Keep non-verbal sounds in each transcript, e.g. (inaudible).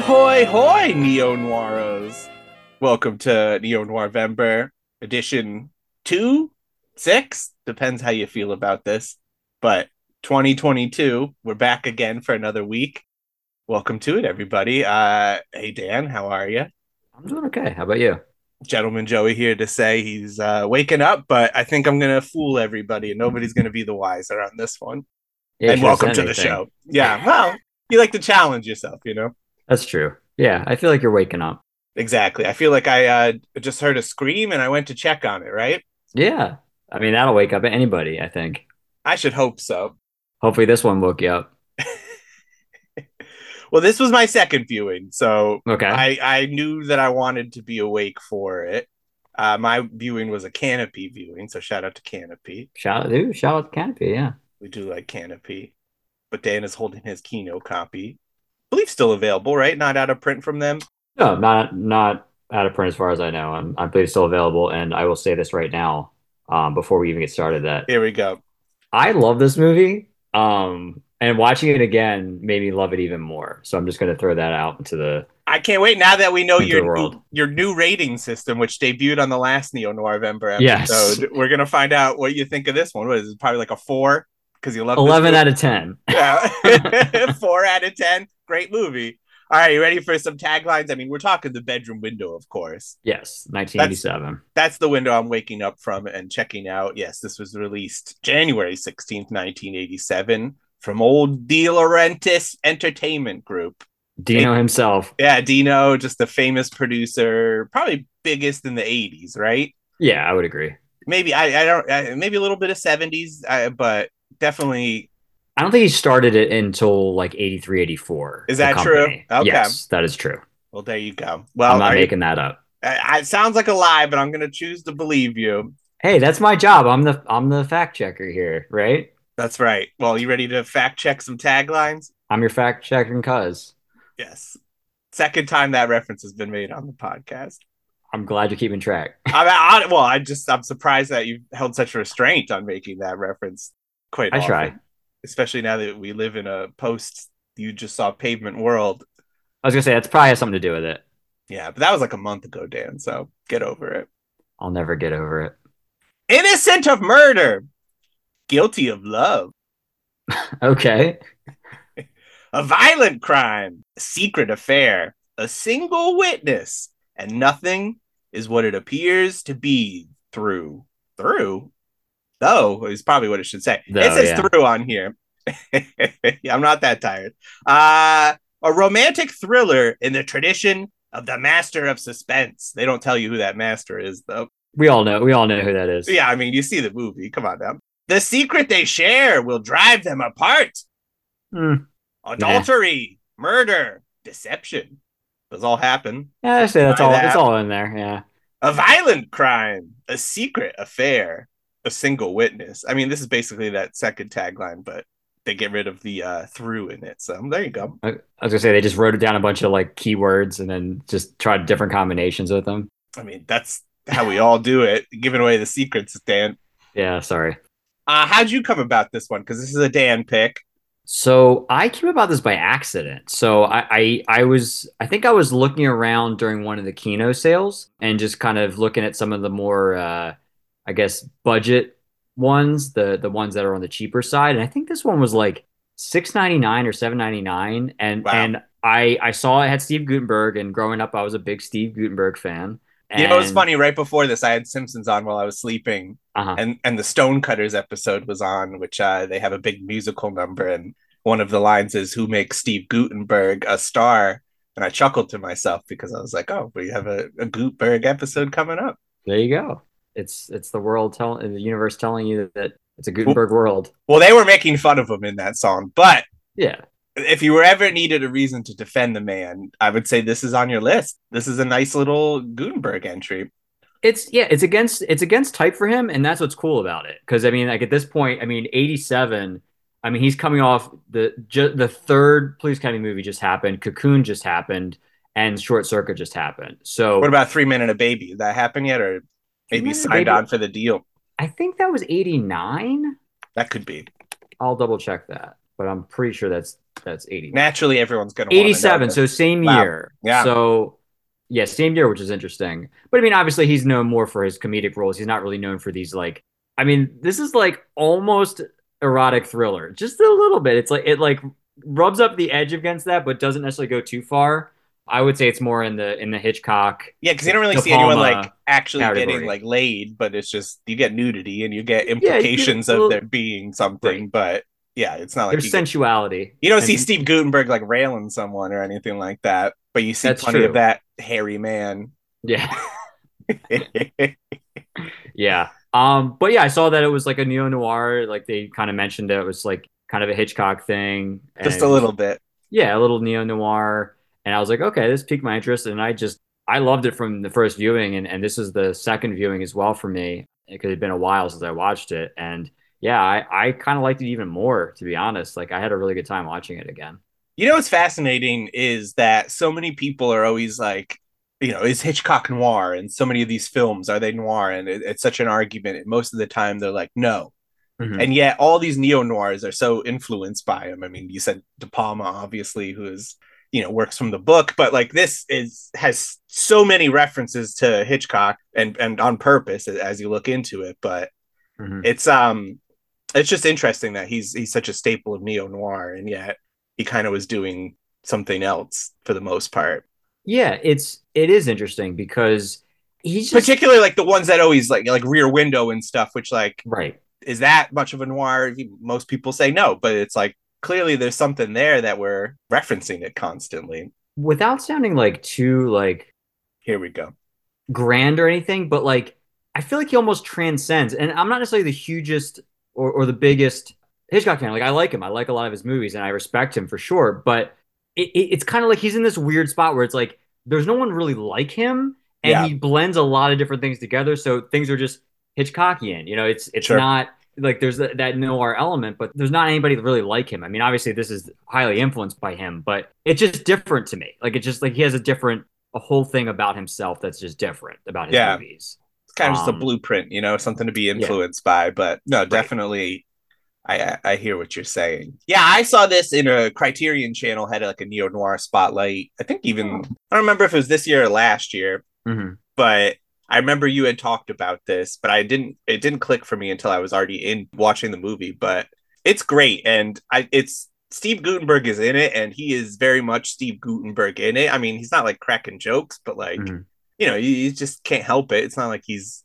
Ahoy, hoy, Neo Noiros! Welcome to Neo Noirvember edition two, six, depends how you feel about this. But 2022, we're back again for another week. Welcome to it, everybody. Uh, hey, Dan, how are you? I'm doing okay. How about you? Gentleman Joey here to say he's uh, waking up, but I think I'm going to fool everybody and nobody's going to be the wiser on this one. Yeah, and welcome to the show. Yeah, well, you like to challenge yourself, you know? That's true. Yeah, I feel like you're waking up. Exactly. I feel like I uh, just heard a scream and I went to check on it, right? Yeah. I mean, that'll wake up anybody, I think. I should hope so. Hopefully, this one woke you up. (laughs) Well, this was my second viewing, so Okay. I, I knew that I wanted to be awake for it. Uh, my viewing was a Kanopy viewing, so shout out to Kanopy. shout out, dude, shout out to Kanopy. Yeah. We do like Kanopy. But Dan is holding his Kino copy. I believe still available, right? Not out of print from them. No, not not out of print as far as I know. I'm I believe it's still available, and I will say this right now, um, before we even get started, that Here we go. I love this movie. Um, and watching it again made me love it even more. So I'm just gonna throw that out into the I can't wait now that we know your new, your new rating system, which debuted on the last Neo Noirvember episode. Yes. We're gonna find out what you think of this one. What is it? Probably like a four because you love eleven out of ten. Yeah. (laughs) (laughs) Four out of ten. Great movie. All right, you ready for some taglines? I mean, we're talking the bedroom window, of course. Yes, 1987. That's the window I'm waking up from and checking out. Yes, this was released January 16th, 1987, from old De Laurentiis Entertainment Group. Dino himself. Yeah, Dino, just the famous producer, probably biggest in the 80s, right? Yeah, I would agree. Maybe I, I don't, I, maybe a little bit of 70s, uh, but definitely I don't think he started it until like 83, 84. Is that true? Okay. Yes, that is true. Well, there you go. Well, I'm not are you- making that up. I- it sounds like a lie, but I'm going to choose to believe you. Hey, that's my job. I'm the I'm the fact checker here, right? That's right. Well, you ready to fact check some taglines? I'm your fact checking cuz. Yes. Second time that reference has been made on the podcast. I'm glad you're keeping track. I, I, well, I just I'm surprised that you held such restraint on making that reference. Quite, I often, try. especially now that we live in a post you just saw pavement world. I was gonna say that's probably has something to do with it. Yeah, but that was like a month ago, Dan. So get over it. I'll never get over it. Innocent of murder, guilty of love. (laughs) Okay. (laughs) a violent crime, a secret affair, a single witness, and nothing is what it appears to be through. Through? Though is probably what it should say. Though, it says yeah. through on here. (laughs) yeah, I'm not that tired. Uh a romantic thriller in the tradition of the master of suspense. They don't tell you who that master is, though. We all know we all know who that is. Yeah, I mean, you see the movie. Come on now. The secret they share will drive them apart. Hmm. Adultery, murder, deception. Those all happen. Yeah, I say that's all that. it's all in there. Yeah. A violent crime, a secret affair, a single witness. I mean, this is basically that second tagline, but they get rid of the uh through in it. So there you go. I, I was gonna say they just wrote it down a bunch of like keywords and then just tried different combinations with them. I mean, that's how we all do it, giving away the secrets, Dan. Yeah, sorry. Uh, how'd you come about this one? Because this is a Dan pick. So I came about this by accident. So I, I I was I think I was looking around during one of the Kino sales and just kind of looking at some of the more uh, I guess budget ones, the the ones that are on the cheaper side. And I think this one was like six ninety nine or seven ninety nine. And Wow. and I I saw it had Steve Guttenberg, and growing up I was a big Steve Guttenberg fan. You know, it's And- funny. Right before this, I had Simpsons on while I was sleeping, Uh-huh. and and the Stonecutters episode was on, which uh, they have a big musical number, and one of the lines is "Who makes Steve Guttenberg a star?" And I chuckled to myself because I was like, "Oh, we have a, a Guttenberg episode coming up." There you go. It's it's the world telling the universe telling you that it's a Guttenberg world. Well, they were making fun of him in that song, but Yeah. if you were ever needed a reason to defend the man, I would say this is on your list. This is a nice little Guttenberg entry. It's yeah, it's against it's against type for him, and that's what's cool about it. Because I mean, like at this point, I mean, eighty seven. I mean, he's coming off the ju- the third Police Academy movie just happened, Cocoon just happened, and Short Circuit just happened. So What about Three Men and a Baby? Did that happen yet, or maybe Men and a signed on for the deal? I think that was eighty nine. That could be. I'll double check that, but I'm pretty sure that's That's 80. Naturally, everyone's gonna 87, so same Wow. year. Yeah. So yeah, same year, which is interesting. But I mean, obviously he's known more for his comedic roles. He's not really known for these like I mean, this is like almost erotic thriller. Just a little bit. It's like it like rubs up the edge against that, but doesn't necessarily go too far. I would say it's more in the in the Hitchcock. Yeah, because you don't really De see anyone like actually category. getting like laid, but it's just you get nudity and you get get implications a of little- there being something, but yeah, it's not like There's you, get- sensuality. you don't And- see Steve Guttenberg like railing someone or anything like that, but you see That's plenty true. of that hairy man. Yeah. (laughs) Yeah. Um, but yeah, I saw that it was like a neo noir. Like they kind of mentioned it was like kind of a Hitchcock thing. just a little bit. Yeah, a little neo noir. And I was like, okay, this piqued my interest. And I just I loved it from the first viewing, and, and this is the second viewing as well for me. It had been a while since I watched it. And yeah, I, I kind of liked it even more, to be honest. Like I had a really good time watching it again. You know what's fascinating is that so many people are always like, you know, is Hitchcock noir? And so many of these films are they noir? And it, it's such an argument. And most of the time, they're like, no. Mhm. And yet, all these neo noirs are so influenced by him. I mean, you said De Palma, obviously, who is you know works from the book, but like this is has so many references to Hitchcock and and on purpose as, you look into it. But Mhm. it's um, it's just interesting that he's he's such a staple of neo noir, and yet he kind of was doing something else for the most part. Yeah, it's it is interesting because he's just Particularly like the ones that always like like Rear Window and stuff, which like right. is that much of a noir? Most people say no, but it's like clearly there's something there that we're referencing it constantly. Without sounding like too like Here we go. grand or anything, but like I feel like he almost transcends. And I'm not necessarily the hugest or, or the biggest Hitchcock fan. Like I like him. I like a lot of his movies and I respect him for sure. But it, it, it's kind of like he's in this weird spot where it's like there's no one really like him, and Yeah. he blends a lot of different things together. So things are just Hitchcockian. You know, it's it's Sure. not like there's that, that noir element, but there's not anybody really like him. I mean, obviously this is highly influenced by him, but it's just different to me. Like it's just like he has a different a whole thing about himself that's just different about his Yeah. movies. It's kind of just a Um, blueprint, you know, something to be influenced by. But no, definitely, I I hear what you're saying. Yeah, I saw this in a Criterion channel had like a neo noir spotlight. I think even Oh. I don't remember if it was this year or last year, Mhm. but I remember you had talked about this, but I didn't. It didn't click for me until I was already in watching the movie. But it's great, and I it's Steve Guttenberg is in it, and he is very much Steve Guttenberg in it. I mean, he's not like cracking jokes, but like Mhm. you know, you, you just can't help it. It's not like he's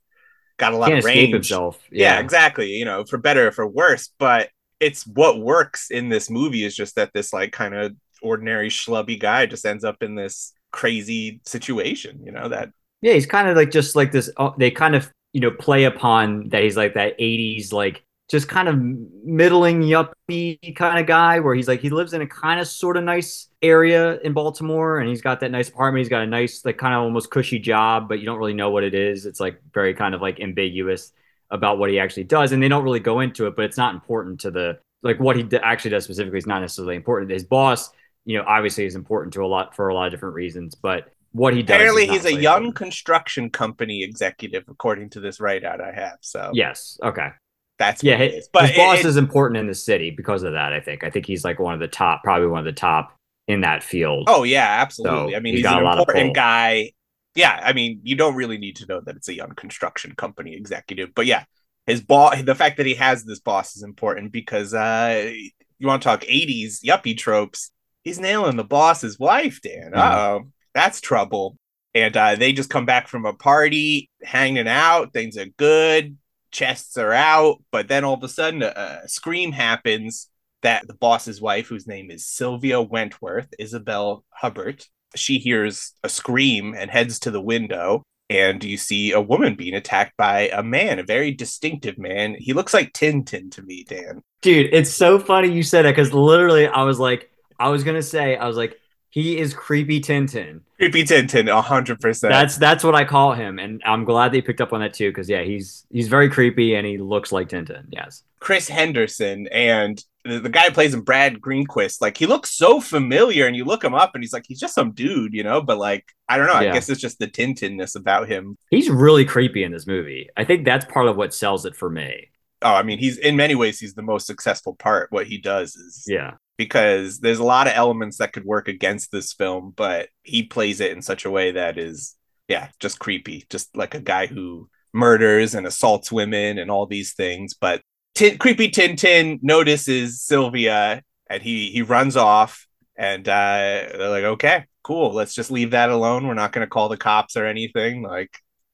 got a lot Can't of range. himself. Yeah. Yeah. exactly. You know, for better or for worse, but it's what works in this movie is just that this like kind of ordinary schlubby guy just ends up in this crazy situation. You know that Yeah, he's kind of like just like this. Oh, they kind of you know play upon that he's like that '80s like just kind of middling yuppie kind of guy where he's like he lives in a kind of sort of nice area in Baltimore and he's got that nice apartment. He's got a nice like kind of almost cushy job, but you don't really know what it is. It's like very kind of like ambiguous about what he actually does, and they don't really go into it. But it's not important to the like what he actually does specifically is not necessarily important. His boss, you know, obviously is important to a lot for a lot of different reasons, but what he does. apparently he's a young important. construction company executive, according to this write out I have. So Yes. Okay. that's Yeah. what His, is. But his boss it- is important in the city because of that. I think. I think he's like one of the top, probably one of the top in that field. Oh yeah, absolutely. So I mean, he's he's, an a lot of important guy. Yeah, I mean, you don't really need to know that it's a young construction company executive, but yeah, his boss. The fact that he has this boss is important because uh, you want to talk '80s yuppie tropes. He's nailing the boss's wife, Dan. Uh oh, that's trouble. And uh, they just come back from a party, hanging out. Things are good. Chests are out, but then all of a sudden, a, a scream happens that the boss's wife, whose name is Sylvia Wentworth, Isabelle Huppert, she hears a scream and heads to the window. And you see a woman being attacked by a man, a very distinctive man. He looks like Tintin to me, Dan. Dude, it's so funny you said that because literally I was like, I was gonna say, I was like, he is creepy Tintin. Creepy Tintin, hundred percent. That's that's what I call him, and I'm glad they picked up on that too. Because yeah, he's he's very creepy and he looks like Tintin. Yes. Chris Henderson and the, the guy who plays him, Brad Greenquist. Like he looks so familiar, and you look him up, and he's like he's just some dude, you know. But like I don't know. I guess it's just the Tintinness about him. He's really creepy in this movie. I think that's part of what sells it for me. Oh, I mean, he's in many ways he's the most successful part. What he does is Yeah. Because there's a lot of elements that could work against this film, but he plays it in such a way that is, yeah, just creepy, just like a guy who murders and assaults women and all these things. But Tin, creepy Tintin notices Sylvia and he he runs off and uh, they're like, okay, cool, let's just leave that alone. We're not going to call the cops or anything. Like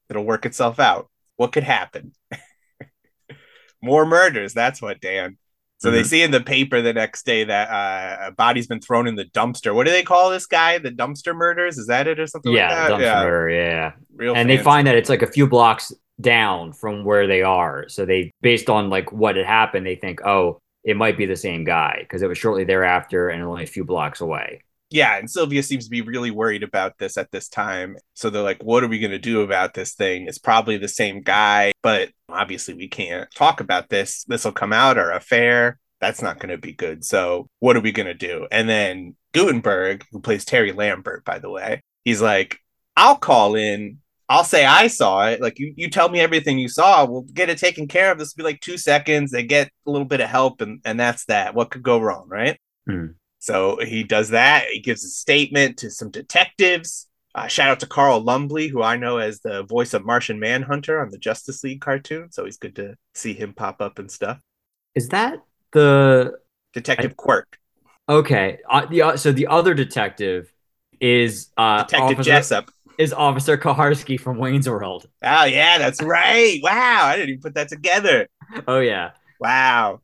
it'll work itself out. What could happen? (laughs) More murders. That's what, Dan. So mm-hmm. they see in the paper the next day that uh, a body's been thrown in the dumpster. What do they call this guy? The dumpster murders? Is that it or something? Yeah, like dumpster yeah. murder. Yeah, Real and fancy. they find that it's like a few blocks down from where they are. So they, based on like what had happened, they think, oh, it might be the same guy because it was shortly thereafter and only a few blocks away. Yeah, and Sylvia seems to be really worried about this at this time. So they're like, what are we going to do about this thing? It's probably the same guy, but obviously we can't talk about this. This will come out, our affair. That's not going to be good. So what are we going to do? And then Guttenberg, who plays Terry Lambert, by the way, he's like, I'll call in I'll say I saw it. Like you, you tell me everything you saw. We'll get it taken care of. This will be like two seconds. They get a little bit of help, and and that's that. What could go wrong, right? Mm. So he does that. He gives a statement to some detectives. Uh, shout out to Carl Lumbly, who I know as the voice of Martian Manhunter on the Justice League cartoon. So he's good to see him pop up and stuff. Is that the Detective I... Quirk? Okay. Uh, the uh, so the other detective is uh, Detective Officer... Jessup is Officer Koharski from Wayne's World. Oh yeah, that's right. Wow, I didn't even put that together. Oh yeah. Wow.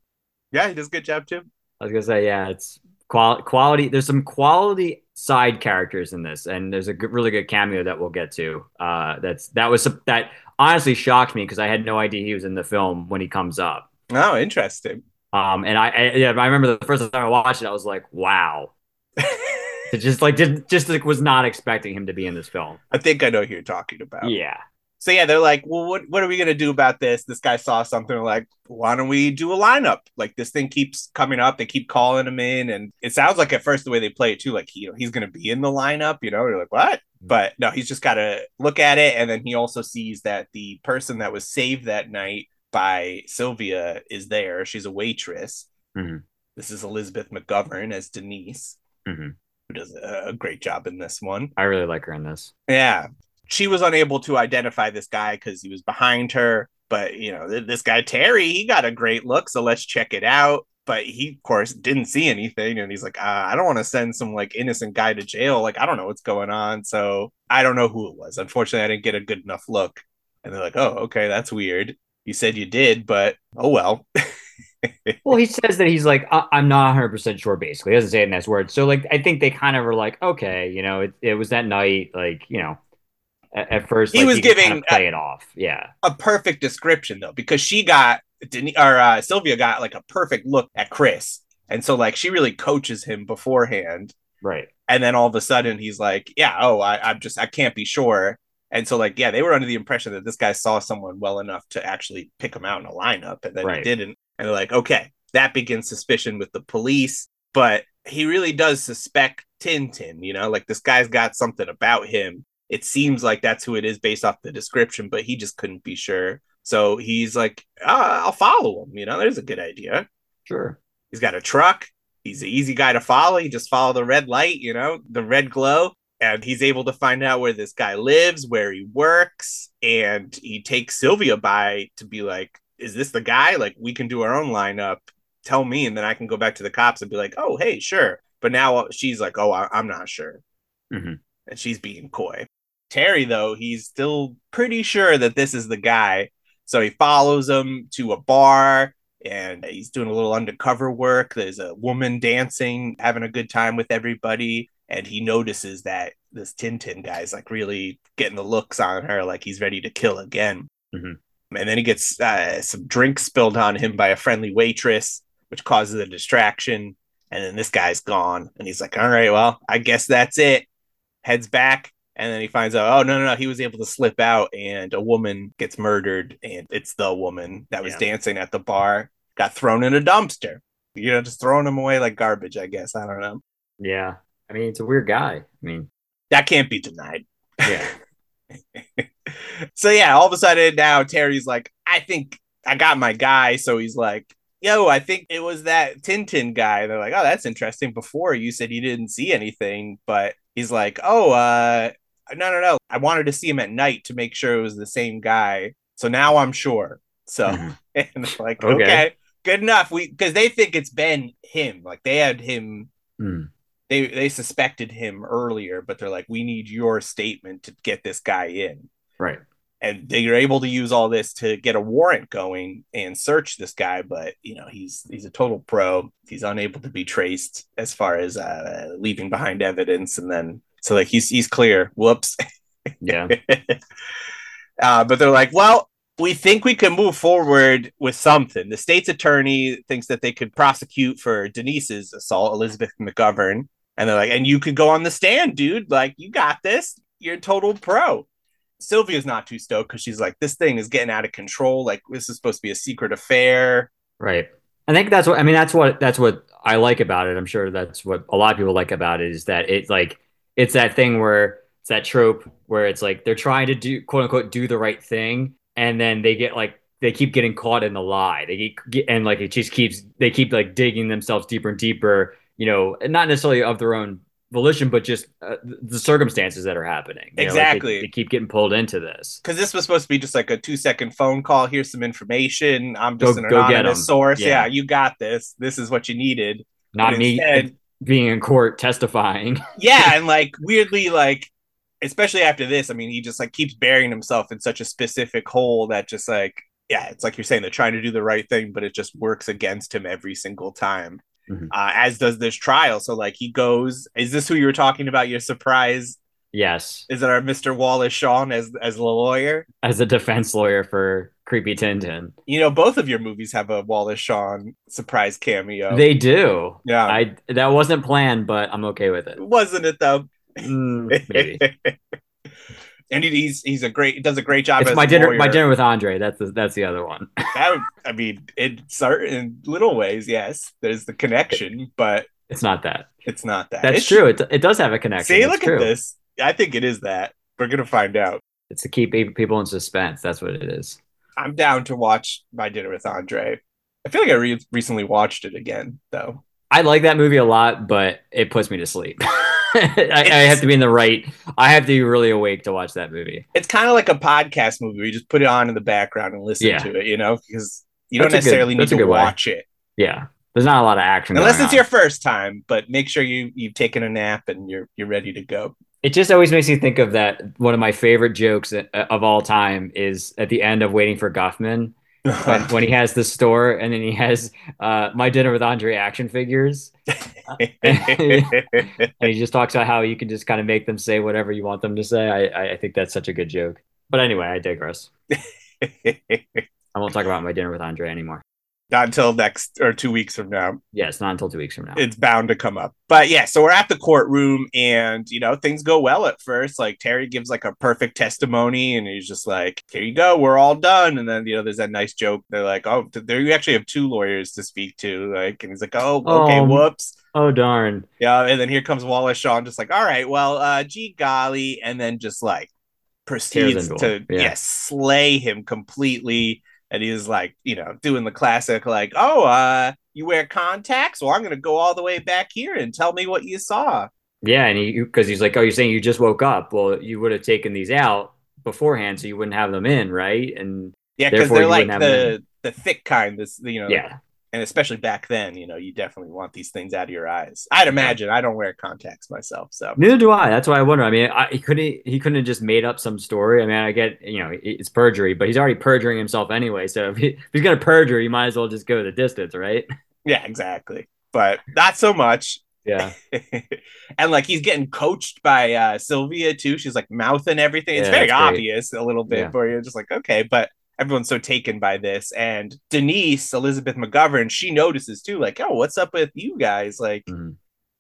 Yeah, he does a good job too. I was gonna say yeah, it's quality. Quality. There's some quality side characters in this, and there's a good, really good cameo that we'll get to. Uh, that's that was that honestly shocked me because I had no idea he was in the film when he comes up. Oh, interesting. Um, and I, I yeah, I remember the first time I watched it, I was like, wow. (laughs) It just like did just like was not expecting him to be in this film. I think I know who you're talking about. Yeah. So yeah, they're like, well, what what are we gonna do about this? This guy saw something like, why don't we do a lineup? Like this thing keeps coming up. They keep calling him in, and it sounds like at first the way they play it too, like he, he's gonna be in the lineup. You know, you're like, what? Mm-hmm. But no, he's just gotta look at it, and then he also sees that the person that was saved that night by Sylvia is there. She's a waitress. Mm-hmm. This is Elizabeth McGovern as Denise. Mm-hmm who does a great job in this one. I really like her in this. Yeah. She was unable to identify this guy because he was behind her. But, you know, this guy, Terry, he got a great look. So let's check it out. But he, of course, didn't see anything. And he's like, uh, I don't want to send some like innocent guy to jail. Like, I don't know what's going on. So I don't know who it was. Unfortunately, I didn't get a good enough look. And they're like, oh, okay, that's weird. You said you did, but oh well. (laughs) well, he says that he's like, I- am not 100 percent sure. Basically, he doesn't say it in those words. So, like, I think they kind of were like, okay, you know, it, it was that night. Like, you know, at, first he like, was he giving kind of play a, it off. Yeah, a perfect description though, because she got or uh, Sylvia got like a perfect look at Chris, and so like she really coaches him beforehand, right? And then all of a sudden he's like, yeah, oh, I, I'm just I can't be sure. And so, like, yeah, they were under the impression that this guy saw someone well enough to actually pick him out in a lineup, and then right. he didn't. And they're like, okay, that begins suspicion with the police. But he really does suspect Tintin, you know, like this guy's got something about him. It seems like that's who it is based off the description, but he just couldn't be sure. So he's like, oh, I'll follow him. You know, there's a good idea. Sure. He's got a truck. He's an easy guy to follow. You just follow the red light, you know, the red glow. And he's able to find out where this guy lives, where he works. And he takes Sylvia by to be like, is this the guy? Like, we can do our own lineup tell me, and then I can go back to the cops and be like, oh, hey, sure. But now she's like, oh, I- am not sure. Mm-hmm. And she's being coy. Terry, though, he's still pretty sure that this is the guy. So he follows him to a bar and he's doing a little undercover work. There's a woman dancing, having a good time with everybody. And he notices that this Tintin guy's like really getting the looks on her, like he's ready to kill again. Mm-hmm. And then he gets uh, some drinks spilled on him by a friendly waitress which causes a distraction. And then this guy's gone. And he's like, all right, well, I guess that's it. Heads back. And then he finds out, oh, no, no, no. He was able to slip out and a woman gets murdered. And it's the woman that was yeah. dancing at the bar, got thrown in a dumpster. You know, just throwing him away like garbage, I guess. I don't know. Yeah. I mean, it's a weird guy. I mean, that can't be denied. Yeah. (laughs) so, yeah, all of a sudden now Terry's like, I think I got my guy. So he's like, yo, I think it was that Tintin guy. They're like, oh, that's interesting. Before you said you didn't see anything, but he's like, oh, uh, no, no, no. I wanted to see him at night to make sure it was the same guy. So now I'm sure. So, mm-hmm. (laughs) and like, okay. okay. good enough. We because they think it's been him. Like they had him. Mm. They they suspected him earlier, but they're like, we need your statement to get this guy in. Right and they're able to use all this to get a warrant going and search this guy but you know he's he's a total pro he's unable to be traced as far as uh, leaving behind evidence and then so like he's he's clear whoops yeah (laughs) uh, but they're like well we think we can move forward with something the state's attorney thinks that they could prosecute for denise's assault elizabeth mcgovern and they're like and you could go on the stand dude like you got this you're a total pro Sylvia's not too stoked because she's like, this thing is getting out of control. Like this is supposed to be a secret affair. Right. I think that's what I mean. That's what that's what I like about it. I'm sure that's what a lot of people like about it is that it's like it's that thing where it's that trope where it's like they're trying to do quote unquote do the right thing, and then they get like they keep getting caught in the lie. They get and like it just keeps they keep like digging themselves deeper and deeper. You know, not necessarily of their own volition, but just uh, the circumstances that are happening. You exactly. Know, like they, they, keep getting pulled into this. Because this was supposed to be just like a two second phone call. Here's some information. I'm just go, an anonymous source. Yeah. yeah. you got this. This is what you needed. Not but me instead, being in court testifying. yeah, (laughs) and like weirdly, like especially after this, I mean, he just like keeps burying himself in such a specific hole that just like yeah, it's like you're saying they're trying to do the right thing, but it just works against him every single time mm-hmm. uh, as does this trial. So like he goes, is this who you were talking about? Your surprise? Yes. Is it our Mr. Wallace Shawn as as the lawyer? As a defense lawyer for Creepy Tintin. You know, both of your movies have a Wallace Shawn surprise cameo. They do. Yeah. I that wasn't planned, but I'm okay with it. Wasn't it though? Mm, maybe. (laughs) and he's he's a great does a great job. It's my dinner lawyer. my dinner with Andre. That's the that's the other one. (laughs) I, I mean, in certain little ways, yes, there's the connection, but it's not that. It's not that. That's true. It, it does have a connection. See, look true. at this. I think it is that. We're gonna find out. It's to keep people in suspense. That's what it is. I'm down to watch My Dinner with Andre. I feel like I re- recently watched it again, though. I like that movie a lot, but it puts me to sleep. (laughs) I, I, have to be in the right. I have to be really awake to watch that movie. It's kind of like a podcast movie. You just put it on in the background and listen yeah. to it. You know, because you that's don't necessarily good, need to watch way. it. Yeah, there's not a lot of action unless it's on. your first time. But make sure you you've taken a nap and you're you're ready to go. It just always makes me think of that. One of my favorite jokes uh, of all time is at the end of Waiting for Guffman when, when, he (laughs) has the store and then he has uh, my dinner with Andre action figures. (laughs) and he just talks about how you can just kind of make them say whatever you want them to say. I, I think that's such a good joke. But anyway, I digress. (laughs) I won't talk about my dinner with Andre anymore. Not until next or two weeks from now. Yes, not until two weeks from now. It's bound to come up. But yeah, so we're at the courtroom and you know, things go well at first. Like Terry gives like a perfect testimony and he's just like, Here you go, we're all done. And then you know, there's that nice joke. They're like, Oh, there you actually have two lawyers to speak to. Like, and he's like, Oh, okay, um, whoops. Oh darn. Yeah, and then here comes Wallace Shawn, just like, all right, well, uh, gee golly, and then just like proceeds to yeah. yeah, slay him completely and he's like, you know, doing the classic, like, oh, uh, you wear contacts? Well, I'm gonna go all the way back here and tell me what you saw. Yeah, and he because he's like, oh, you're saying you just woke up? Well, you would have taken these out beforehand, so you wouldn't have them in, right? And yeah, because they're like the the thick kind. This, you know, yeah, and especially back then, you know, you definitely want these things out of your eyes. I'd imagine. I don't wear contacts myself, so neither do I. That's why I wonder. I mean, I, he couldn't he couldn't have just made up some story. I mean, I get you know it's perjury, but he's already perjuring himself anyway. So if, he, if he's gonna perjure, he might as well just go the distance, right? Yeah, exactly. But not so much. Yeah. (laughs) and like he's getting coached by uh Sylvia too. She's like mouthing everything. It's yeah, very obvious a little bit yeah. for you. Just like, okay, but everyone's so taken by this. And Denise, Elizabeth McGovern, she notices too, like, oh, what's up with you guys? Like, mm-hmm.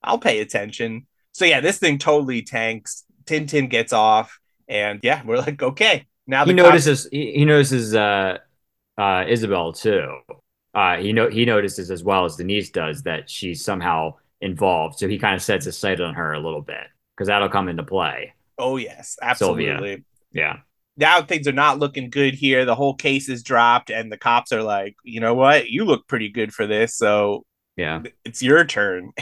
I'll pay attention. So yeah, this thing totally tanks. Tintin gets off, and yeah, we're like, okay. Now he notices cops- he, he notices uh uh Isabelle too. Uh he know he notices as well as Denise does that she's somehow involved. So he kind of sets his sight on her a little bit because that'll come into play. Oh yes, absolutely. Sylvia. Yeah now things are not looking good here. The whole case is dropped, and the cops are like, you know what? You look pretty good for this. So yeah, it's your turn.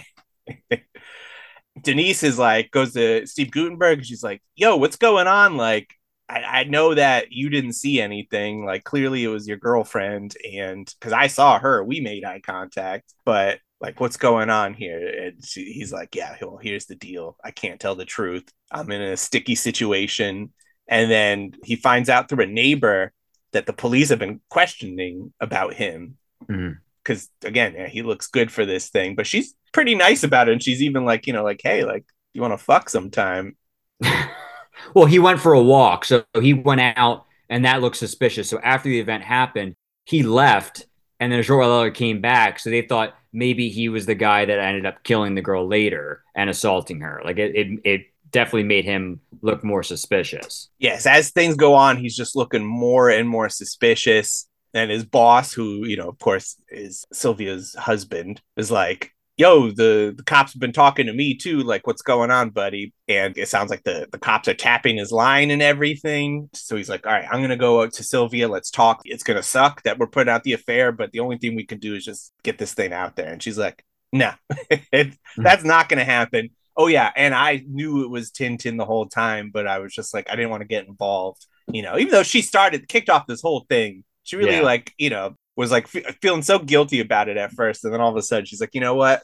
(laughs) Denise is like, goes to Steve Guttenberg. She's like, yo, what's going on? Like, I, I know that you didn't see anything. Like, clearly it was your girlfriend. And because I saw her, we made eye contact. But like, what's going on here? And she, he's like, yeah, well, here's the deal. I can't tell the truth. I'm in a sticky situation. And then he finds out through a neighbor that the police have been questioning about him. Because mm-hmm. again, yeah, he looks good for this thing, but she's pretty nice about it. And she's even like, you know, like, hey, like, you want to fuck sometime? (laughs) well, he went for a walk. So he went out and that looked suspicious. So after the event happened, he left and then Joel came back. So they thought maybe he was the guy that ended up killing the girl later and assaulting her. Like it, it, it definitely made him look more suspicious. Yes, as things go on, he's just looking more and more suspicious. And his boss, who, you know, of course, is Sylvia's husband, is like, yo, the, the cops have been talking to me too. Like, what's going on, buddy? And it sounds like the, the cops are tapping his line and everything. So he's like, all right, I'm going to go out to Sylvia. Let's talk. It's going to suck that we're putting out the affair, but the only thing we can do is just get this thing out there. And she's like, no, (laughs) hmm. that's not going to happen. Oh yeah, and I knew it was Tintin the whole time, but I was just like, I didn't want to get involved. You know, even though she started kicked off this whole thing, she really yeah. like you know was like f- feeling so guilty about it at first, and then all of a sudden she's like, you know what,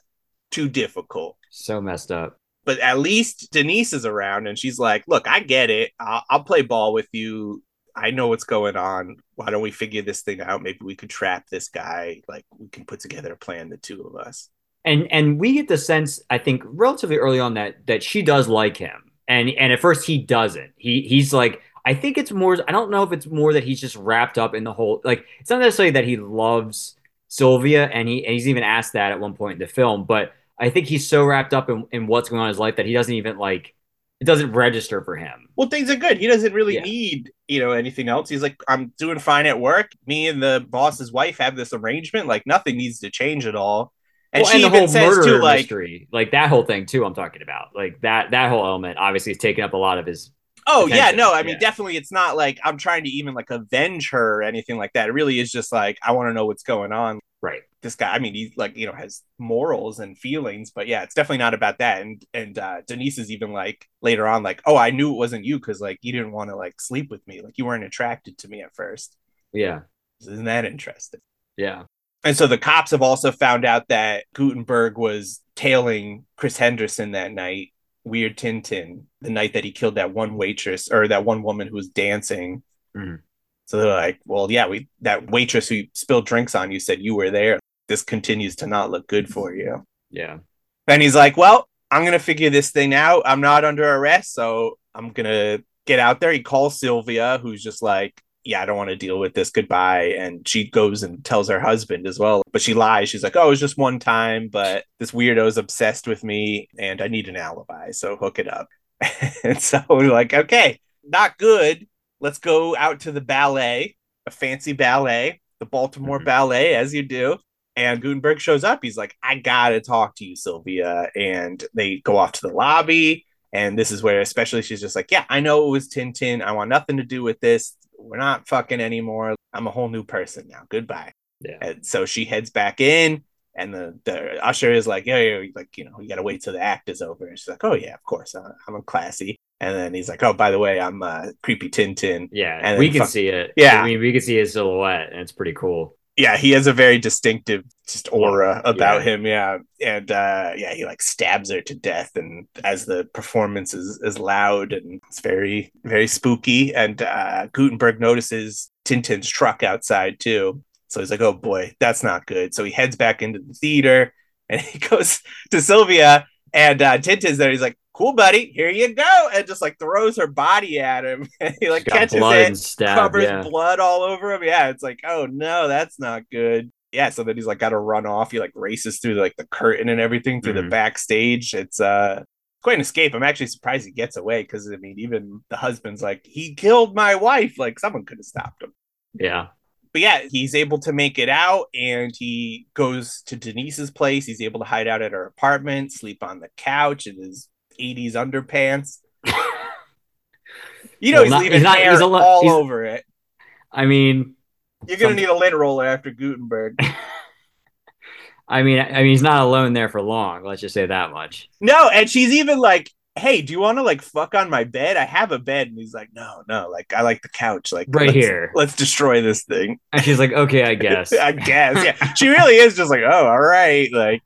too difficult. So messed up. But at least Denise is around, and she's like, look, I get it. I'll, I'll play ball with you. I know what's going on. Why don't we figure this thing out? Maybe we could trap this guy. Like we can put together a plan, the two of us and and we get the sense i think relatively early on that that she does like him. And and at first he doesn't. He he's like i think it's more i don't know if it's more that he's just wrapped up in the whole like it's not necessarily that he loves sylvia and he and he's even asked that at one point in the film but i think he's so wrapped up in, in what's going on in his life that he doesn't even like it doesn't register for him. Well things are good. He doesn't really yeah. need you know anything else. He's like i'm doing fine at work. Me and the boss's wife have this arrangement. Like nothing needs to change at all and well, she and the whole murder too, like, mystery, like that whole thing too. I'm talking about, like that that whole element, obviously, is taking up a lot of his. Oh attention. yeah, no, I mean, yeah. definitely, it's not like I'm trying to even like avenge her or anything like that. It really is just like I want to know what's going on. Right. This guy, I mean, he's like you know has morals and feelings, but yeah, it's definitely not about that. And and uh, Denise is even like later on, like, oh, I knew it wasn't you because like you didn't want to like sleep with me, like you weren't attracted to me at first. Yeah. Isn't that interesting? Yeah. And so the cops have also found out that Guttenberg was tailing Chris Henderson that night, Weird Tintin, the night that he killed that one waitress or that one woman who was dancing. Mm-hmm. So they're like, well, yeah, we that waitress who spilled drinks on you said you were there. This continues to not look good for you. Yeah. And he's like, well, I'm gonna figure this thing out. I'm not under arrest, so I'm gonna get out there. He calls Sylvia, who's just like, yeah, I don't want to deal with this. Goodbye. And she goes and tells her husband as well. But she lies. She's like, oh, it was just one time, but this weirdo is obsessed with me and I need an alibi. So hook it up. (laughs) and so we're like, okay, not good. Let's go out to the ballet, a fancy ballet, the Baltimore mm-hmm. Ballet, as you do. And Guttenberg shows up. He's like, I gotta talk to you, Sylvia. And they go off to the lobby. And this is where, especially, she's just like, Yeah, I know it was Tintin. I want nothing to do with this we're not fucking anymore. I'm a whole new person now. Goodbye. Yeah. And so she heads back in, and the, the usher is like, yeah, yeah, like, you know, you got to wait till the act is over. And she's like, oh, yeah, of course. Uh, I'm a classy. And then he's like, oh, by the way, I'm uh, creepy Tintin. Yeah. And we can fuck- see it. Yeah. I mean, we can see his silhouette, and it's pretty cool yeah, he has a very distinctive just aura about yeah. him. Yeah. And uh yeah, he like stabs her to death and as the performance is, is loud and it's very, very spooky. And uh Guttenberg notices Tintin's truck outside too. So he's like, oh boy, that's not good. So he heads back into the theater and (laughs) he goes to Sylvia and uh Tintin's there. He's like, cool, buddy, here you go, and just like throws her body at him. And (laughs) he like catches it, stabbed, covers yeah. blood all over him. Yeah, it's like, oh no, that's not good. Yeah, so then he's like got to run off. He like races through like the curtain and everything through mm-hmm. the backstage. It's uh quite an escape. I'm actually surprised he gets away because I mean, even the husband's like, he killed my wife. Like someone could have stopped him. Yeah. But yeah, he's able to make it out and he goes to Denise's place. He's able to hide out at her apartment, sleep on the couch in his 80s underpants. (laughs) You know Well, he's not- leaving he's not- hair he's a all over it. I mean, You're gonna need a lint roller after Guttenberg. (laughs) I mean, I mean, he's not alone there for long. Let's just say that much. no, and she's even like, "Hey, do you want to like fuck on my bed? I have a bed." And he's like, "No, no, like I like the couch. Like Right let's- here. Let's destroy this thing." And she's like, okay, I guess. (laughs) I guess. Yeah, she really is just like, "Oh, all right." Like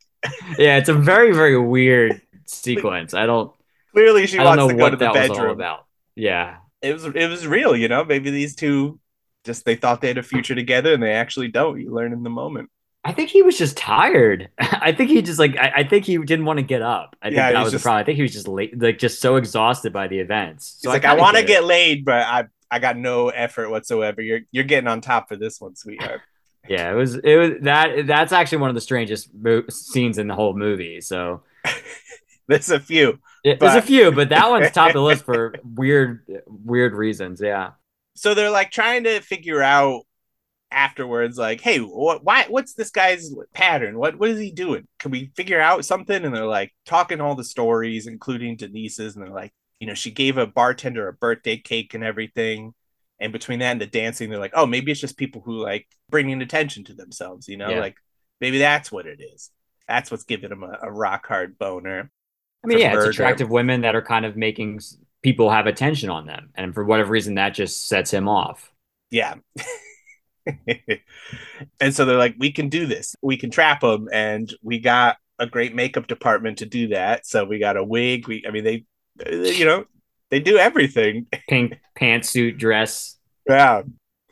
yeah, it's a very, very weird sequence. I don't, clearly, she I don't wants know to go what to the that was all bedroom. about. Yeah, It was it was real, you know. Maybe these two just they thought they had a future together, and they actually don't. You learn in the moment. I think he was just tired. (laughs) I think he just like, I, I think he didn't want to get up. I think Yeah, that was just- the problem. I think he was just late, like just so exhausted by the events. He's So like, I, want to it. get laid, but I I got no effort whatsoever. You're you're getting on top for this one, sweetheart. (laughs) Yeah, it was it was that that's actually one of the strangest mo- scenes in the whole movie. So (laughs) (laughs) There's a few. it, there's a few, but that one's top of the list (laughs) for weird weird reasons. Yeah. So they're like trying to figure out afterwards, like, hey, what why what's this guy's pattern? What what is he doing? Can we figure out something? And they're like talking all the stories, including Denise's, and they're like, you know, she gave a bartender a birthday cake and everything. And between that and the dancing, they're like, oh, maybe it's just people who like bringing attention to themselves, you know, Yeah. like maybe that's what it is. That's what's giving them a, a rock hard boner. I mean, yeah, it's attractive women that are kind of making people have attention on them, and for whatever reason, that just sets him off. Yeah. (laughs) and so they're like, we can do this. We can trap them, and we got a great makeup department to do that. So we got a wig. We, I mean, they, you know, they do everything. (laughs) Pink pantsuit dress. Yeah.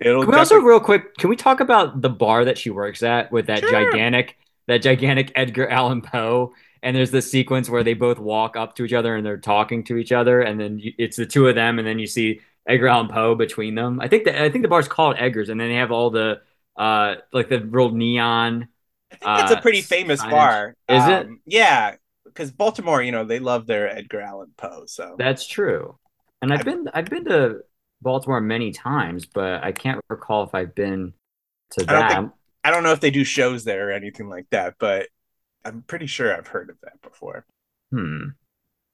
It'll Can we also real quick? Can we talk about the bar that she works at with that Sure. gigantic, that gigantic Edgar Allan Poe? And there's this sequence where they both walk up to each other and they're talking to each other, and then you, it's the two of them, and then you see Edgar Allan Poe between them. I think the I think the bar's called Edgar's, and then they have all the uh like the real neon. I think it's a uh, pretty famous signage. bar. Is it? Um, Yeah. Because Baltimore, you know, they love their Edgar Allan Poe. So That's true. And I've been I've been to Baltimore many times, but I can't recall if I've been to I don't that. think- I don't know if they do shows there or anything like that, but I'm pretty sure I've heard of that before. Hmm.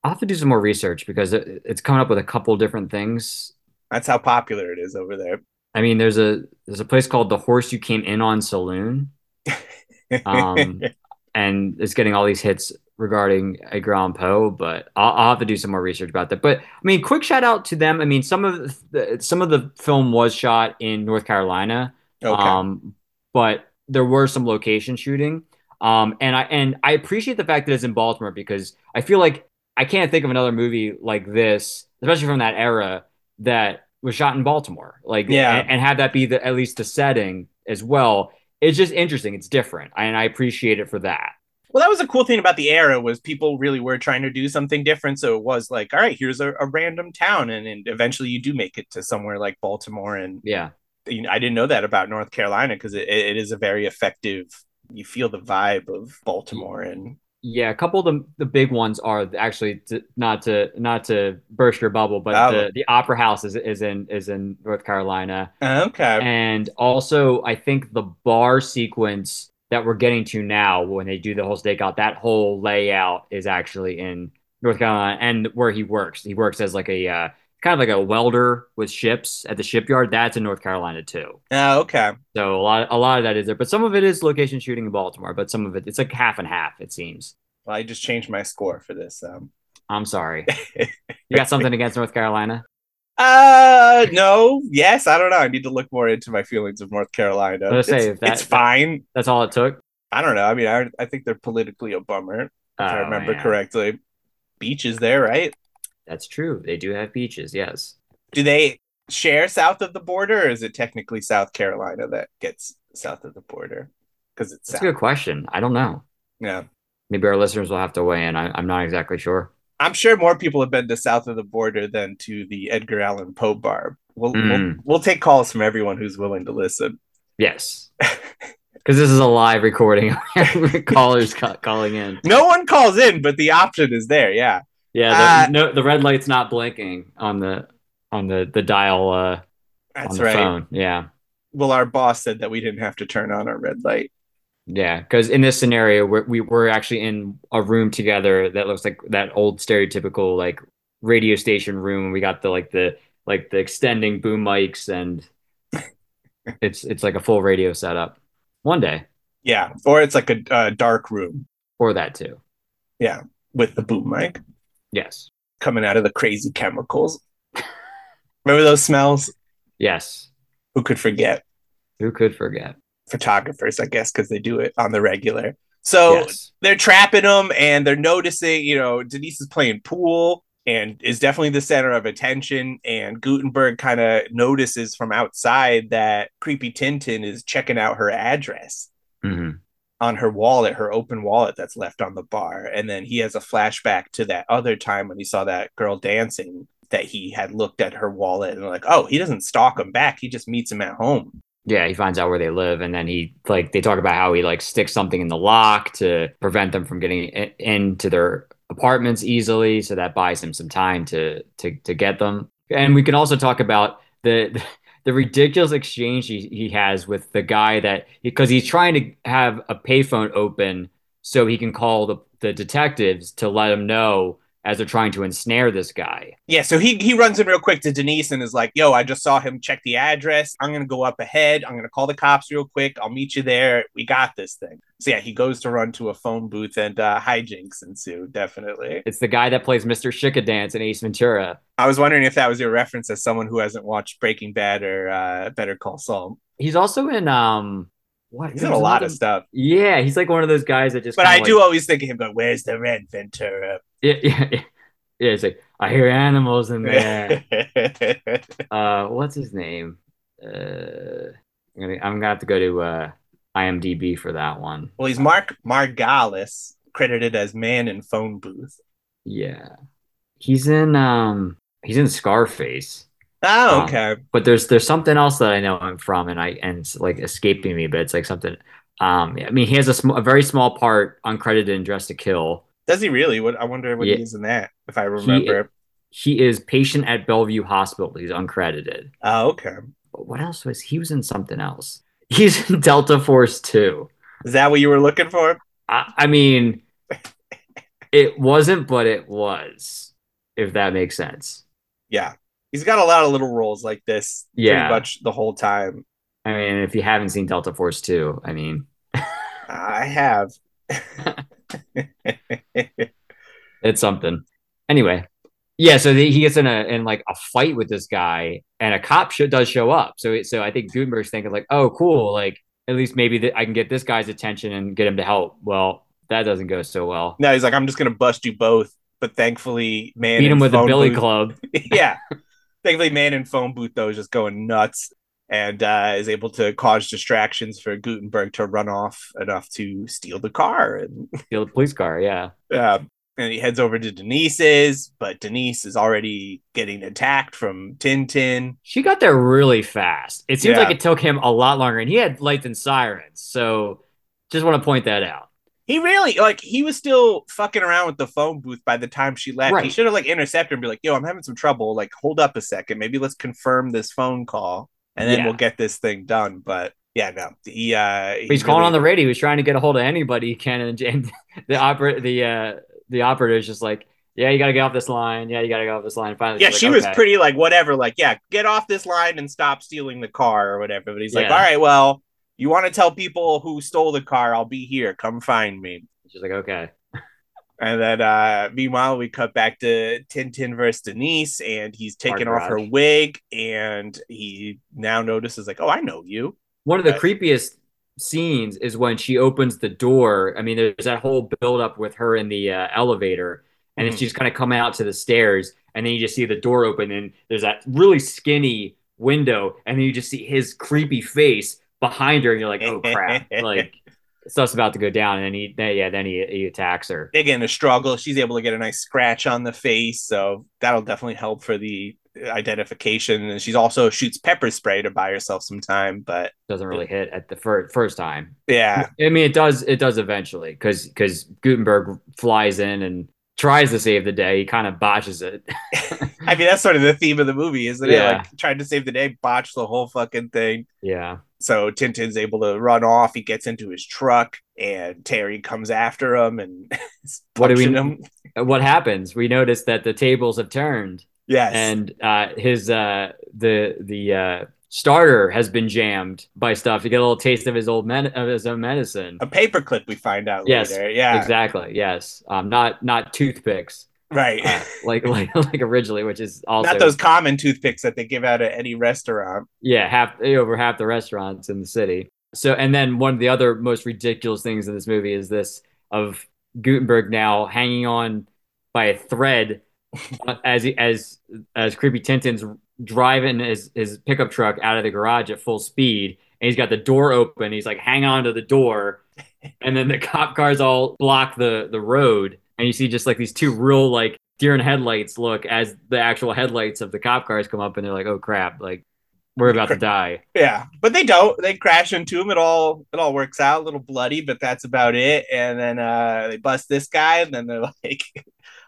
I'll have to do some more research because it, it's coming up with a couple different things. That's how popular it is over there. I mean, there's a there's a place called the Horse You Came In On Saloon, um, (laughs) and it's getting all these hits regarding a Grand Poe. But I'll, I'll have to do some more research about that. But I mean, quick shout out to them. I mean, some of the some of the film was shot in North Carolina. okay. Um, but there were some location shooting. Um, and I and I appreciate the fact that it's in Baltimore because I feel like I can't think of another movie like this, especially from that era, that was shot in Baltimore. Like, Yeah. and, and have that be the at least the setting as well. It's just interesting. It's different, and I appreciate it for that. Well, that was a cool thing about the era was people really were trying to do something different. So it was like, all right, here's a, a random town, and, and eventually you do make it to somewhere like Baltimore. And Yeah, you know, I didn't know that about North Carolina because it, it is a very effective. You feel the vibe of Baltimore, and yeah. A couple of the the big ones are actually to, not to not to burst your bubble, but Oh. the, the Opera House is is in is in North Carolina. okay, And also, I think the bar sequence that we're getting to now, when they do the whole stakeout, that whole layout is actually in North Carolina and where he works. He works as like a uh, kind of like a welder with ships at the shipyard. That's in North Carolina too. oh, okay. So a lot, a lot of that is there, but some of it is location shooting in Baltimore. But some of it, it's like half and half. It seems. Well, I just changed my score for this. Um, I'm sorry. (laughs) You got something against North Carolina? uh, no, yes, I don't know. I need to look more into my feelings of North Carolina. I gonna It's, say, that- it's fine. That's all it took. I don't know. I mean, I, I think they're politically a bummer. If I Oh, remember yeah. correctly. Beaches there, right? That's true. They do have beaches. Yes. Do they share south of the border, or is it technically South Carolina that gets south of the border? Because it's That's south. a good question. I don't know. Yeah, Maybe our listeners will have to weigh in. I, I'm not exactly sure. I'm sure more people have been to south of the border than to the Edgar Allan Poe bar. We'll we'll, Mm. we'll take calls from everyone who's willing to listen. Yes. (laughs) Because this is a live recording. (laughs) Callers ca- calling in. No one calls in, but the option is there. Yeah, Yeah, Uh, the, no, the red light's not blinking on the on the the dial uh, on that's the right. phone. Yeah, Well, our boss said that we didn't have to turn on our red light. yeah. Because in this scenario, we're, we we're actually in a room together that looks like that old stereotypical like radio station room. We got the like the like the extending boom mics and (laughs) it's it's like a full radio setup. One day, Yeah, or it's like a, a dark room. or that too. Yeah, with the boom mic Yes, coming out of the crazy chemicals. (laughs) Remember those smells? yes. Who could forget? Who could forget? Photographers, I guess, because they do it on the regular. So yes, they're trapping them and they're noticing, you know, Denise is playing pool and is definitely the center of attention. And Guttenberg kind of notices from outside that creepy Tintin is checking out her address Mhm. On her wallet, her open wallet that's left on the bar. And then he has a flashback to that other time when he saw that girl dancing that he had looked at her wallet and like, oh, he doesn't stalk him back. He just meets him at home. yeah. He finds out where they live, and then he like they talk about how he like sticks something in the lock to prevent them from getting in, into their apartments easily, so that buys him some time to to to get them. And we can also talk about the the ridiculous exchange he, he has with the guy that because he's trying to have a payphone open so he can call the, the detectives to let him know as they're trying to ensnare this guy. Yeah, so he he runs in real quick to Denise and is like, "Yo, I just saw him check the address. I'm gonna go up ahead. I'm gonna call the cops real quick. I'll meet you there. We got this thing." So yeah, he goes to run to a phone booth and uh, hijinks ensue. Definitely. It's the guy that plays Mr. Shickadance in Ace Ventura. I was wondering if that was your reference as someone who hasn't watched Breaking Bad or uh, Better Call Saul. He's also in um what He's in a lot of stuff, Yeah, he's like one of those guys that just but I like- do always think of him going, "Where's the Red Ventura?" yeah, (laughs) yeah, yeah. Yeah, it's like I hear animals in there. (laughs) uh what's his name? Uh I'm gonna I'm gonna have to go to uh IMDb for that one. well, he's Mark Margolis, credited as man in phone booth. Yeah. He's in um he's in Scarface. Oh, Um, okay. But there's there's something else that I know him from and I and it's like escaping me, but it's like something um I mean he has a, sm- a very small part uncredited in Dressed to Kill. Does he really? What I wonder what Yeah. he is in that. If I remember. He is patient at Bellevue Hospital. He's uncredited. Oh, okay. But what else was he was in something else? He's in (laughs) Delta Force 2. Is that what you were looking for? I, I mean, it wasn't, but it was, if that makes sense. (laughs) Yeah. He's got a lot of little roles like this Yeah. pretty much the whole time. I mean, if you haven't seen Delta Force 2, I mean, I have. (laughs) it's something. Anyway, yeah. So the, he gets in a in like a fight with this guy, and a cop sh- does show up. So so I think Guttenberg's thinking like, oh, cool, like at least maybe th- I can get this guy's attention and get him to help. Well, that doesn't go so well. no, he's like, I'm just gonna bust you both. But thankfully, man, Beat him with a billy booth- club. (laughs) yeah. (laughs) Thankfully, man in phone booth though is just going nuts and uh, is able to cause distractions for Guttenberg to run off enough to steal the car and (laughs) Steal the police car. Yeah. uh, and he heads over to Denise's, but Denise is already getting attacked from Tintin. She got there really fast. It seems Yeah. like it took him a lot longer, and he had lights and sirens. So just want to point that out. He really like he was still fucking around with the phone booth by the time she left. He should have like intercepted and be like, "Yo, I'm having some trouble. Like, hold up a second. Maybe let's confirm this phone call, and then Yeah. we'll get this thing done." But yeah, no, he uh, But he's calling on the radio. He's trying to get a hold of anybody he can, and, and (laughs) the opera the uh the operator is just like, yeah, you got to get off this line. Yeah, you got to get off this line. Finally, Yeah, she's she like, was "Okay." pretty like whatever, like yeah, get off this line and stop stealing the car or whatever. But he's like, all right, well, you want to tell people who stole the car? I'll be here. Come find me. She's like, okay. (laughs) And then uh meanwhile we cut back to Tintin versus Denise and he's taking Art off her wig and he now notices like, oh, I know you. One of the Right. creepiest scenes is when she opens the door. I mean, there's that whole build up with her in the uh, elevator, and then Mhm. she's kind of coming out to the stairs, and then you just see the door open, and there's that really skinny window, and then you just see his creepy face behind her, and you're like, oh crap, (laughs) like stuff's about to go down, and then he, then, yeah, then he, he attacks her. They get in a struggle. She's able to get a nice scratch on the face, so that'll definitely help for the identification. And she's also shoots pepper spray to buy herself some time, but Doesn't really hit at the fir- first time. yeah, I mean, it does. It does eventually, because because Guttenberg flies in and tries to save the day. He kind of botches it. (laughs) I mean that's sort of the theme of the movie, isn't it? Yeah. Like trying to save the day, botch the whole fucking thing. yeah. So Tintin's able to run off. He gets into his truck, and Terry comes after him and (laughs) What do we- him. What happens? We notice that the tables have turned. Yes. and uh, his uh, the the uh, starter has been jammed by stuff to get a little taste of his old med- of his own medicine. a paperclip we find out Yes, later. Yeah. Exactly. Yes. Um. Not not toothpicks. Right. Uh, (laughs) like like like originally, which is also Not those common toothpicks that they give out at any restaurant. yeah half over half the restaurants in the city. So and then one of the other most ridiculous things in this movie is this of Guttenberg now hanging on by a thread (laughs) as he, as as creepy Tintin's driving his his pickup truck out of the garage at full speed and he's got the door open he's like hang on to the door (laughs) and then the cop cars all block the the road and you see just like these two real like deer in headlights look as the actual headlights of the cop cars come up and they're like oh crap like we're about to die Yeah, but they don't. They crash into him. It all it all works out. A little bloody, but that's about it. And then uh, they bust this guy, and then they're (laughs) like,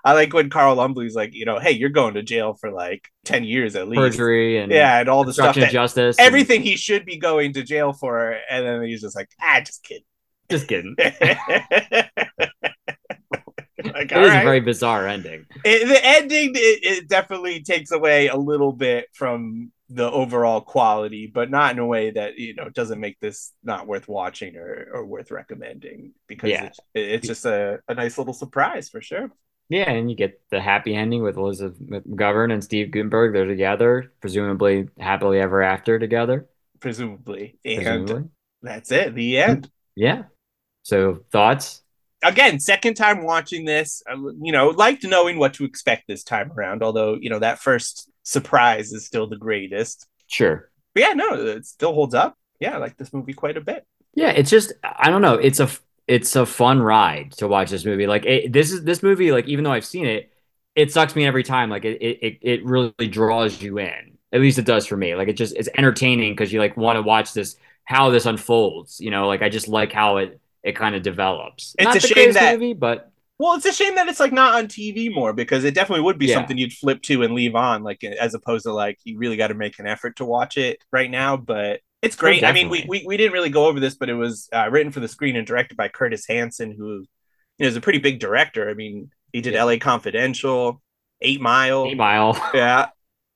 I like when Carl Lumbly's like, you know, hey, you're going to jail for like ten years at least. perjury and Yeah, and all the stuff that justice and- everything he should be going to jail for, and then he's just like, ah, just kidding. just kidding (laughs) like, it is a very bizarre ending It- the ending it, it definitely takes away a little bit from the overall quality but not in a way that you know doesn't make this not worth watching or, or worth recommending because Yeah. it's, it's just a, a nice little surprise for sure Yeah, and you get the happy ending with Elizabeth McGovern and Steve Guttenberg. They're together, presumably happily ever after together. presumably and Presumably. that's it the end Yeah. So thoughts? again second time watching this you know liked knowing what to expect this time around although you know that first surprise is still the greatest Sure. but yeah no it still holds up yeah i like this movie quite a bit Yeah, it's just I don't know. It's a it's a fun ride to watch this movie. Like it, this is this movie. Like even though I've seen it, it sucks me every time. Like it it it really draws you in. At least it does for me. Like it just it's entertaining because you like want to watch this how this unfolds. You know, like I just like how it it kind of develops. It's Not a shame that- movie, but Well, it's a shame that it's like not on TV more because it definitely would be Yeah. something you'd flip to and leave on, like as opposed to like you really got to make an effort to watch it right now. But it's great. I mean, we, we we didn't really go over this, but it was uh, written for the screen and directed by Curtis Hanson, who you know, is a pretty big director. I mean, he did Yeah. L.A. Confidential, Eight Mile, Eight Mile. yeah,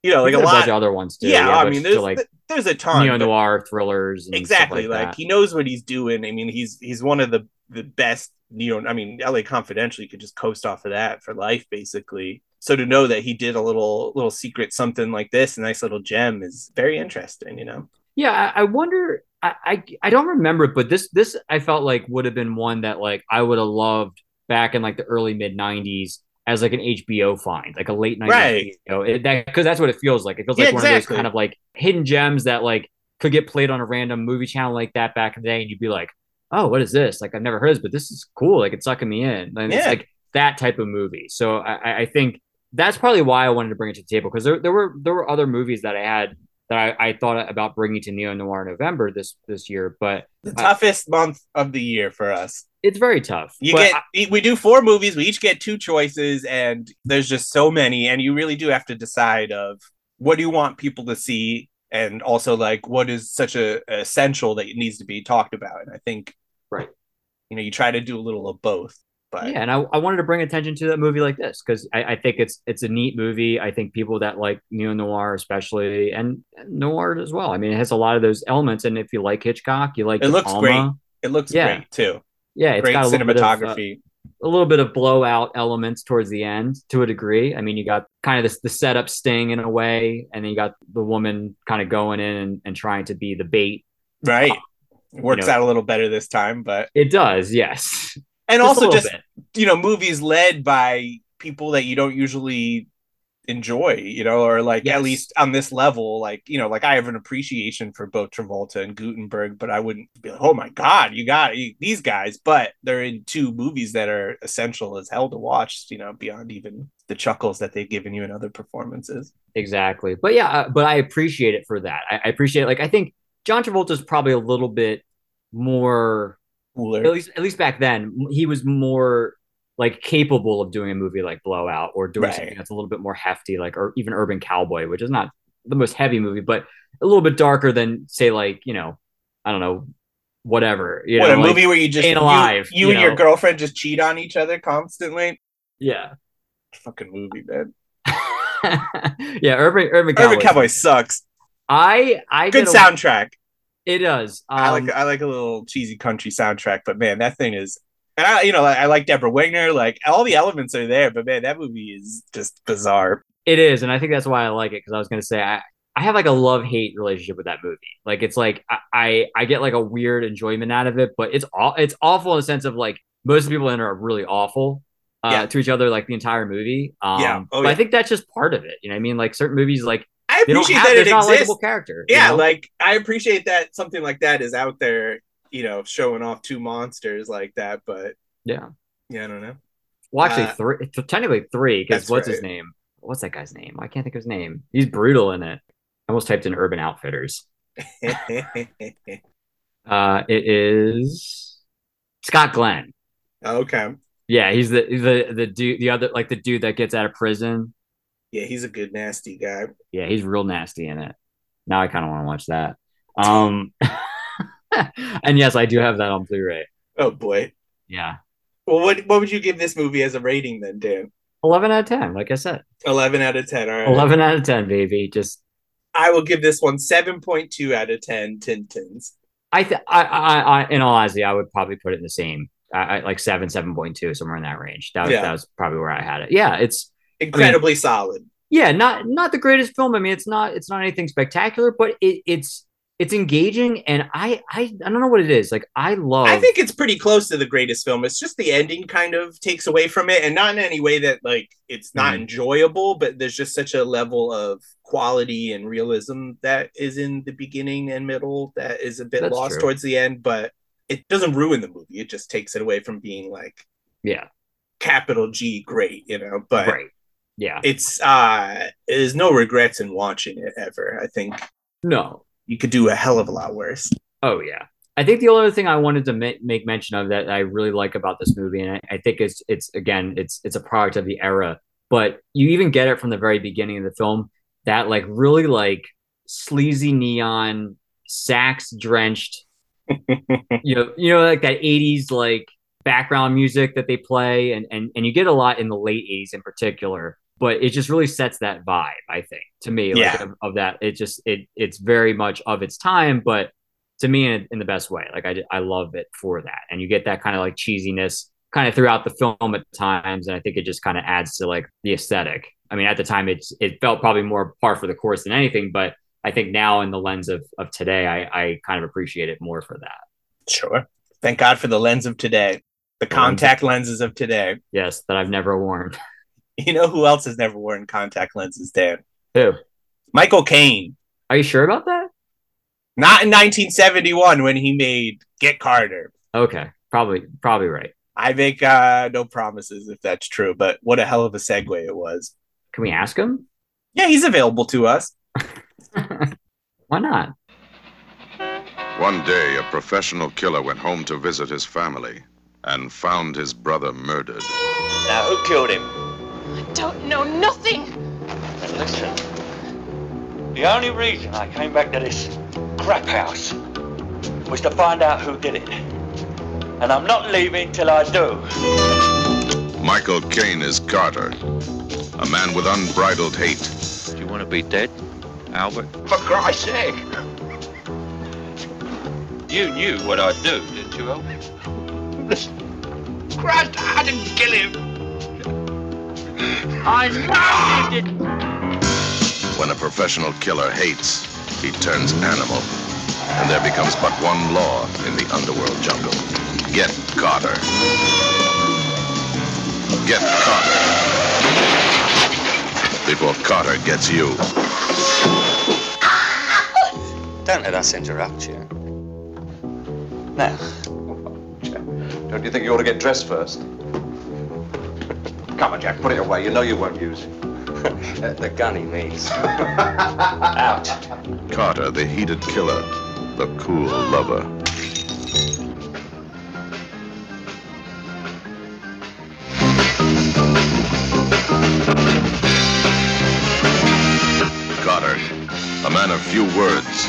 you know, like a bunch lot. of other ones too. yeah, I mean, there's like there's a ton. neo noir thrillers. Exactly like, like, he knows what he's doing i mean he's he's one of the the best neo i mean la confidential you could just coast off of that for life basically so to know that he did a little little secret something like this a nice little gem is very interesting you know Yeah, I, I wonder. I, I I don't remember it, but this this I felt like would have been one that like I would have loved back in like the early mid '90s as like an HBO find, like a late '90s Right. HBO. It, that because that's what it feels like. It feels Yeah, like one of those kind of like hidden gems that like could get played on a random movie channel like that back in the day, and you'd be like, "Oh, what is this? Like I've never heard of this, but this is cool. Like it's sucking me in." And it's like that type of movie. So I, I- I think that's probably why I wanted to bring it to the table because there, there were there were other movies that I had that I, I thought about bringing to Neo Noir November this this year, but the I- toughest month of the year for us it's very tough. you get I- we do four movies we each get two choices and there's just so many and you really do have to decide of what do you want people to see and also like what is such a, essential that it needs to be talked about and i think Right. you know you try to do a little of both but yeah, and I, I wanted to bring attention to a movie like this because I, I think it's it's a neat movie. I think people that like neo noir, especially, and noir as well. I mean, it has a lot of those elements. And if you like Hitchcock, you like It looks great. it looks Yeah. great too Yeah, it's great got a of, uh, cinematography a little bit of blowout elements towards the end to a degree. I mean, you got kind of this the setup sting in a way, and then you got the woman kind of going in and, and trying to be the bait. right works know- out a little better this time but It does, yes. And Just also just bit. you know movies led by people that you don't usually enjoy you know or like Yes. at least on this level like you know like i have an appreciation for both travolta and guttenberg but i wouldn't be like oh my god you got you- these guys but they're in two movies that are essential as hell to watch you know beyond even the chuckles that they've given you in other performances Exactly. But yeah, uh, but I appreciate it for that. I, I appreciate it. Like I think John Travolta's probably a little bit more cooler at least at least back then, he was more like capable of doing a movie like Blowout or doing Right. something that's a little bit more hefty, like or even Urban Cowboy, which is not the most heavy movie, but a little bit darker than say like, you know, I don't know, whatever. You what know, a like- movie where you just Staying you, Alive, you you and your girlfriend just cheat on each other constantly Yeah. fucking movie man (laughs) yeah, Urban Urban Cowboy. Urban Cowboy sucks. I I Good soundtrack. It does. Um, I like I like a little cheesy country soundtrack, but man, that thing is. And I, you know, I, I like Debra Winger. Like all the elements are there, but man, that movie is just bizarre. It is, and I think that's why I like it because I was gonna say I, I have like a love hate relationship with that movie. Like it's like I, I I get like a weird enjoyment out of it, but it's all it's awful in the sense of like most people in it are really awful uh, Yeah. to each other like the entire movie. Um, Yeah. Oh, but I think that's just part of it. You know, what I mean, like certain movies, like I appreciate that it exists. character. you yeah, know? like I appreciate that something like that is out there, you know, showing off two monsters like that. But yeah. yeah, I don't know. Well, actually, uh, three technically three because what's his name? What's that guy's name? I can't think of his name. He's brutal in it. I almost typed in Urban Outfitters. (laughs) Uh, it is Scott Glenn. okay, Yeah, he's the the the dude, the other like the dude that gets out of prison. Yeah, he's a good nasty guy. Yeah, he's real nasty in it. Now I kind of want to watch that. Um, (laughs) and yes, I do have that on Blu-ray. Oh boy. Yeah, Well, what what would you give this movie as a rating then, Dan? eleven out of ten. Like I said, Eleven out of ten. All right. eleven out of ten, baby. Just I will give this one seven point two out of ten. Tintins. I, th- I, I, I, in all honesty, I would probably put it in the same, I, I like seven, seven point two, somewhere in that range. That was, Yeah. that was probably where I had it. Yeah, it's Incredibly solid. yeah, not not the greatest film. I mean, it's not it's not anything spectacular, but it, it's it's engaging, and I, I I don't know what it is. Like I love. I think it's pretty close to the greatest film. It's just the ending kind of takes away from it, and not in any way that like it's not Mhm. enjoyable, but there's just such a level of quality and realism that is in the beginning and middle that is a bit That's lost true. towards the end, but it doesn't ruin the movie. It just takes it away from being like yeah, capital G great, you know. But right. Yeah, it's uh there's no regrets in watching it ever. I think no, you could do a hell of a lot worse. Oh yeah. I think the only other thing I wanted to ma- make mention of that I really like about this movie, and I, I think it's it's again it's it's a product of the era, but you even get it from the very beginning of the film that like really like sleazy neon sax drenched, (laughs) you know, you know like that '80s like background music that they play, and and and you get a lot in the late '80s in particular. But it just really sets that vibe, I think, to me, like Yeah. of, of that. It just it it's very much of its time, but to me in, in the best way. Like I, I love it for that, and you get that kind of like cheesiness kind of throughout the film at times, and I think it just kind of adds to like the aesthetic. I mean, at the time, it's it felt probably more par for the course than anything, but I think now in the lens of of today, I I kind of appreciate it more for that. Sure. Thank God for the lens of today. The contact lenses of today. Yes, that I've never worn. (laughs) (laughs) You know who else has never worn contact lenses, Dan? Who? Michael Caine. Are you sure about that? Not in 1971 when he made Get Carter. Okay, probably probably right. I make uh, no promises if that's true, but what a hell of a segue it was. Can we ask him? Yeah, he's available to us. (laughs) Why not? One day, a professional killer went home to visit his family and found his brother murdered. Now, who killed him? I don't know nothing. And listen, the only reason I came back to this crap house was to find out who did it. And I'm not leaving till I do. Michael Caine is Carter, a man with unbridled hate. Do you want to be dead, Albert? For Christ's sake! You knew what I'd do, didn't you, Albert? Listen, Christ, I didn't kill him. I know you didn't. When a professional killer hates, he turns animal. And there becomes but one law in the underworld jungle. Get Carter. Get Carter. Before Carter gets you. Don't let us interrupt you. Now, Don't you think you ought to get dressed first? Come on, Jack, put it away. You know you won't use it. (laughs) the gun he means. (laughs) Out. Carter, the heated killer, the cool lover. Carter, a man of few words,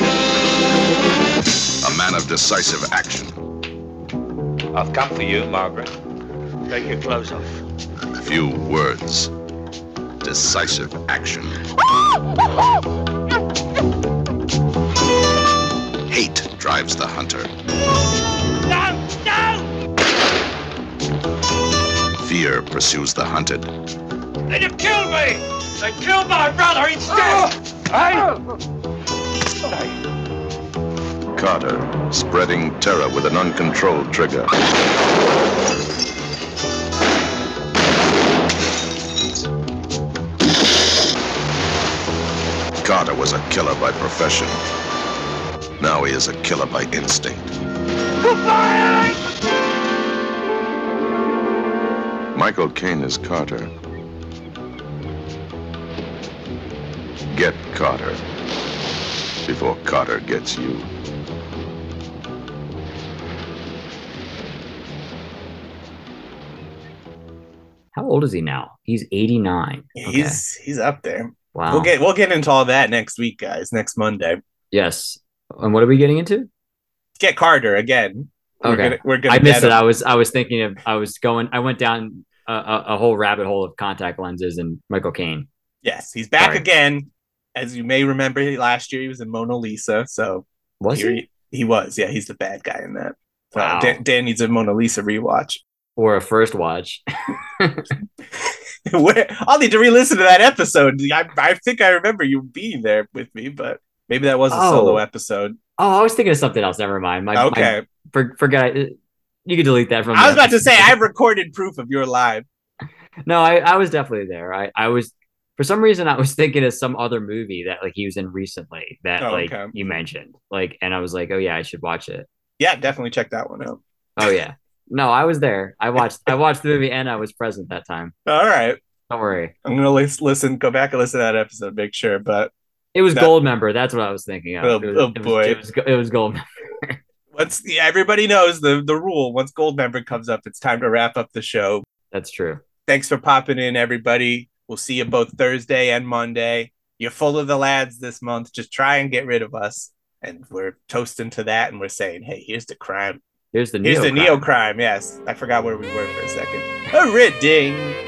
a man of decisive action. I've come for you, Margaret. Take your clothes off. Few words, decisive action. Hate drives the hunter. No! No! Fear pursues the hunted. They'd have killed me! They killed my brother He's instead! Ah! Hey! Carter, spreading terror with an uncontrolled trigger. Carter was a killer by profession. Now he is a killer by instinct. Michael Caine is Carter. Get Carter before Carter gets you. How old is he now? He's 89. Okay. He's he's up there. Wow. We'll get we'll get into all that next week, guys. Next Monday. yes. And what are we getting into? Get Carter again. We're Okay. gonna, we're gonna I missed it. him. I was I was thinking of I was going I went down a, a, a whole rabbit hole of contact lenses and Michael Caine. Yes, he's back Sorry. again. As you may remember, last year he was in Mona Lisa. So Was he? he? He was. Yeah, he's the bad guy in that. Wow. Dan, Dan needs a Mona Lisa rewatch. Or a first watch. (laughs) (laughs) (laughs) Where, I'll need to re-listen to that episode. I, I think I remember you being there with me, but maybe that was a Oh. solo episode. Oh, I was thinking of something else. Never mind. My, okay, my- for, forget. it. You can delete that from. I was about to say. I've recorded proof of your live. No, I, I was definitely there. I, I was for some reason I was (laughs) thinking of some other movie that like he was in recently that Oh, like okay. you mentioned. Like and I was like, Oh yeah, I should watch it. Yeah, definitely check that one out. Oh yeah. No, I was there. I watched I watched the movie and I was present that time. All right, Don't worry. I'm gonna lis- listen, go back and listen to that episode, make sure. But It was That- Gold Member. That's what I was thinking of. Oh, it was, oh, it was- boy. it was, it was Goldmember. (laughs) once yeah, everybody knows the the rule, once Goldmember comes up, it's time to wrap up the show. That's true. Thanks for popping in, everybody. We'll see you both Thursday and Monday. You're full of the lads this month. Just try and get rid of us. And we're toasting to that, and we're saying, "Hey, here's the crime. Here's the Here's Neo the neo crime." Yes, I forgot where we were for a second. A red ding.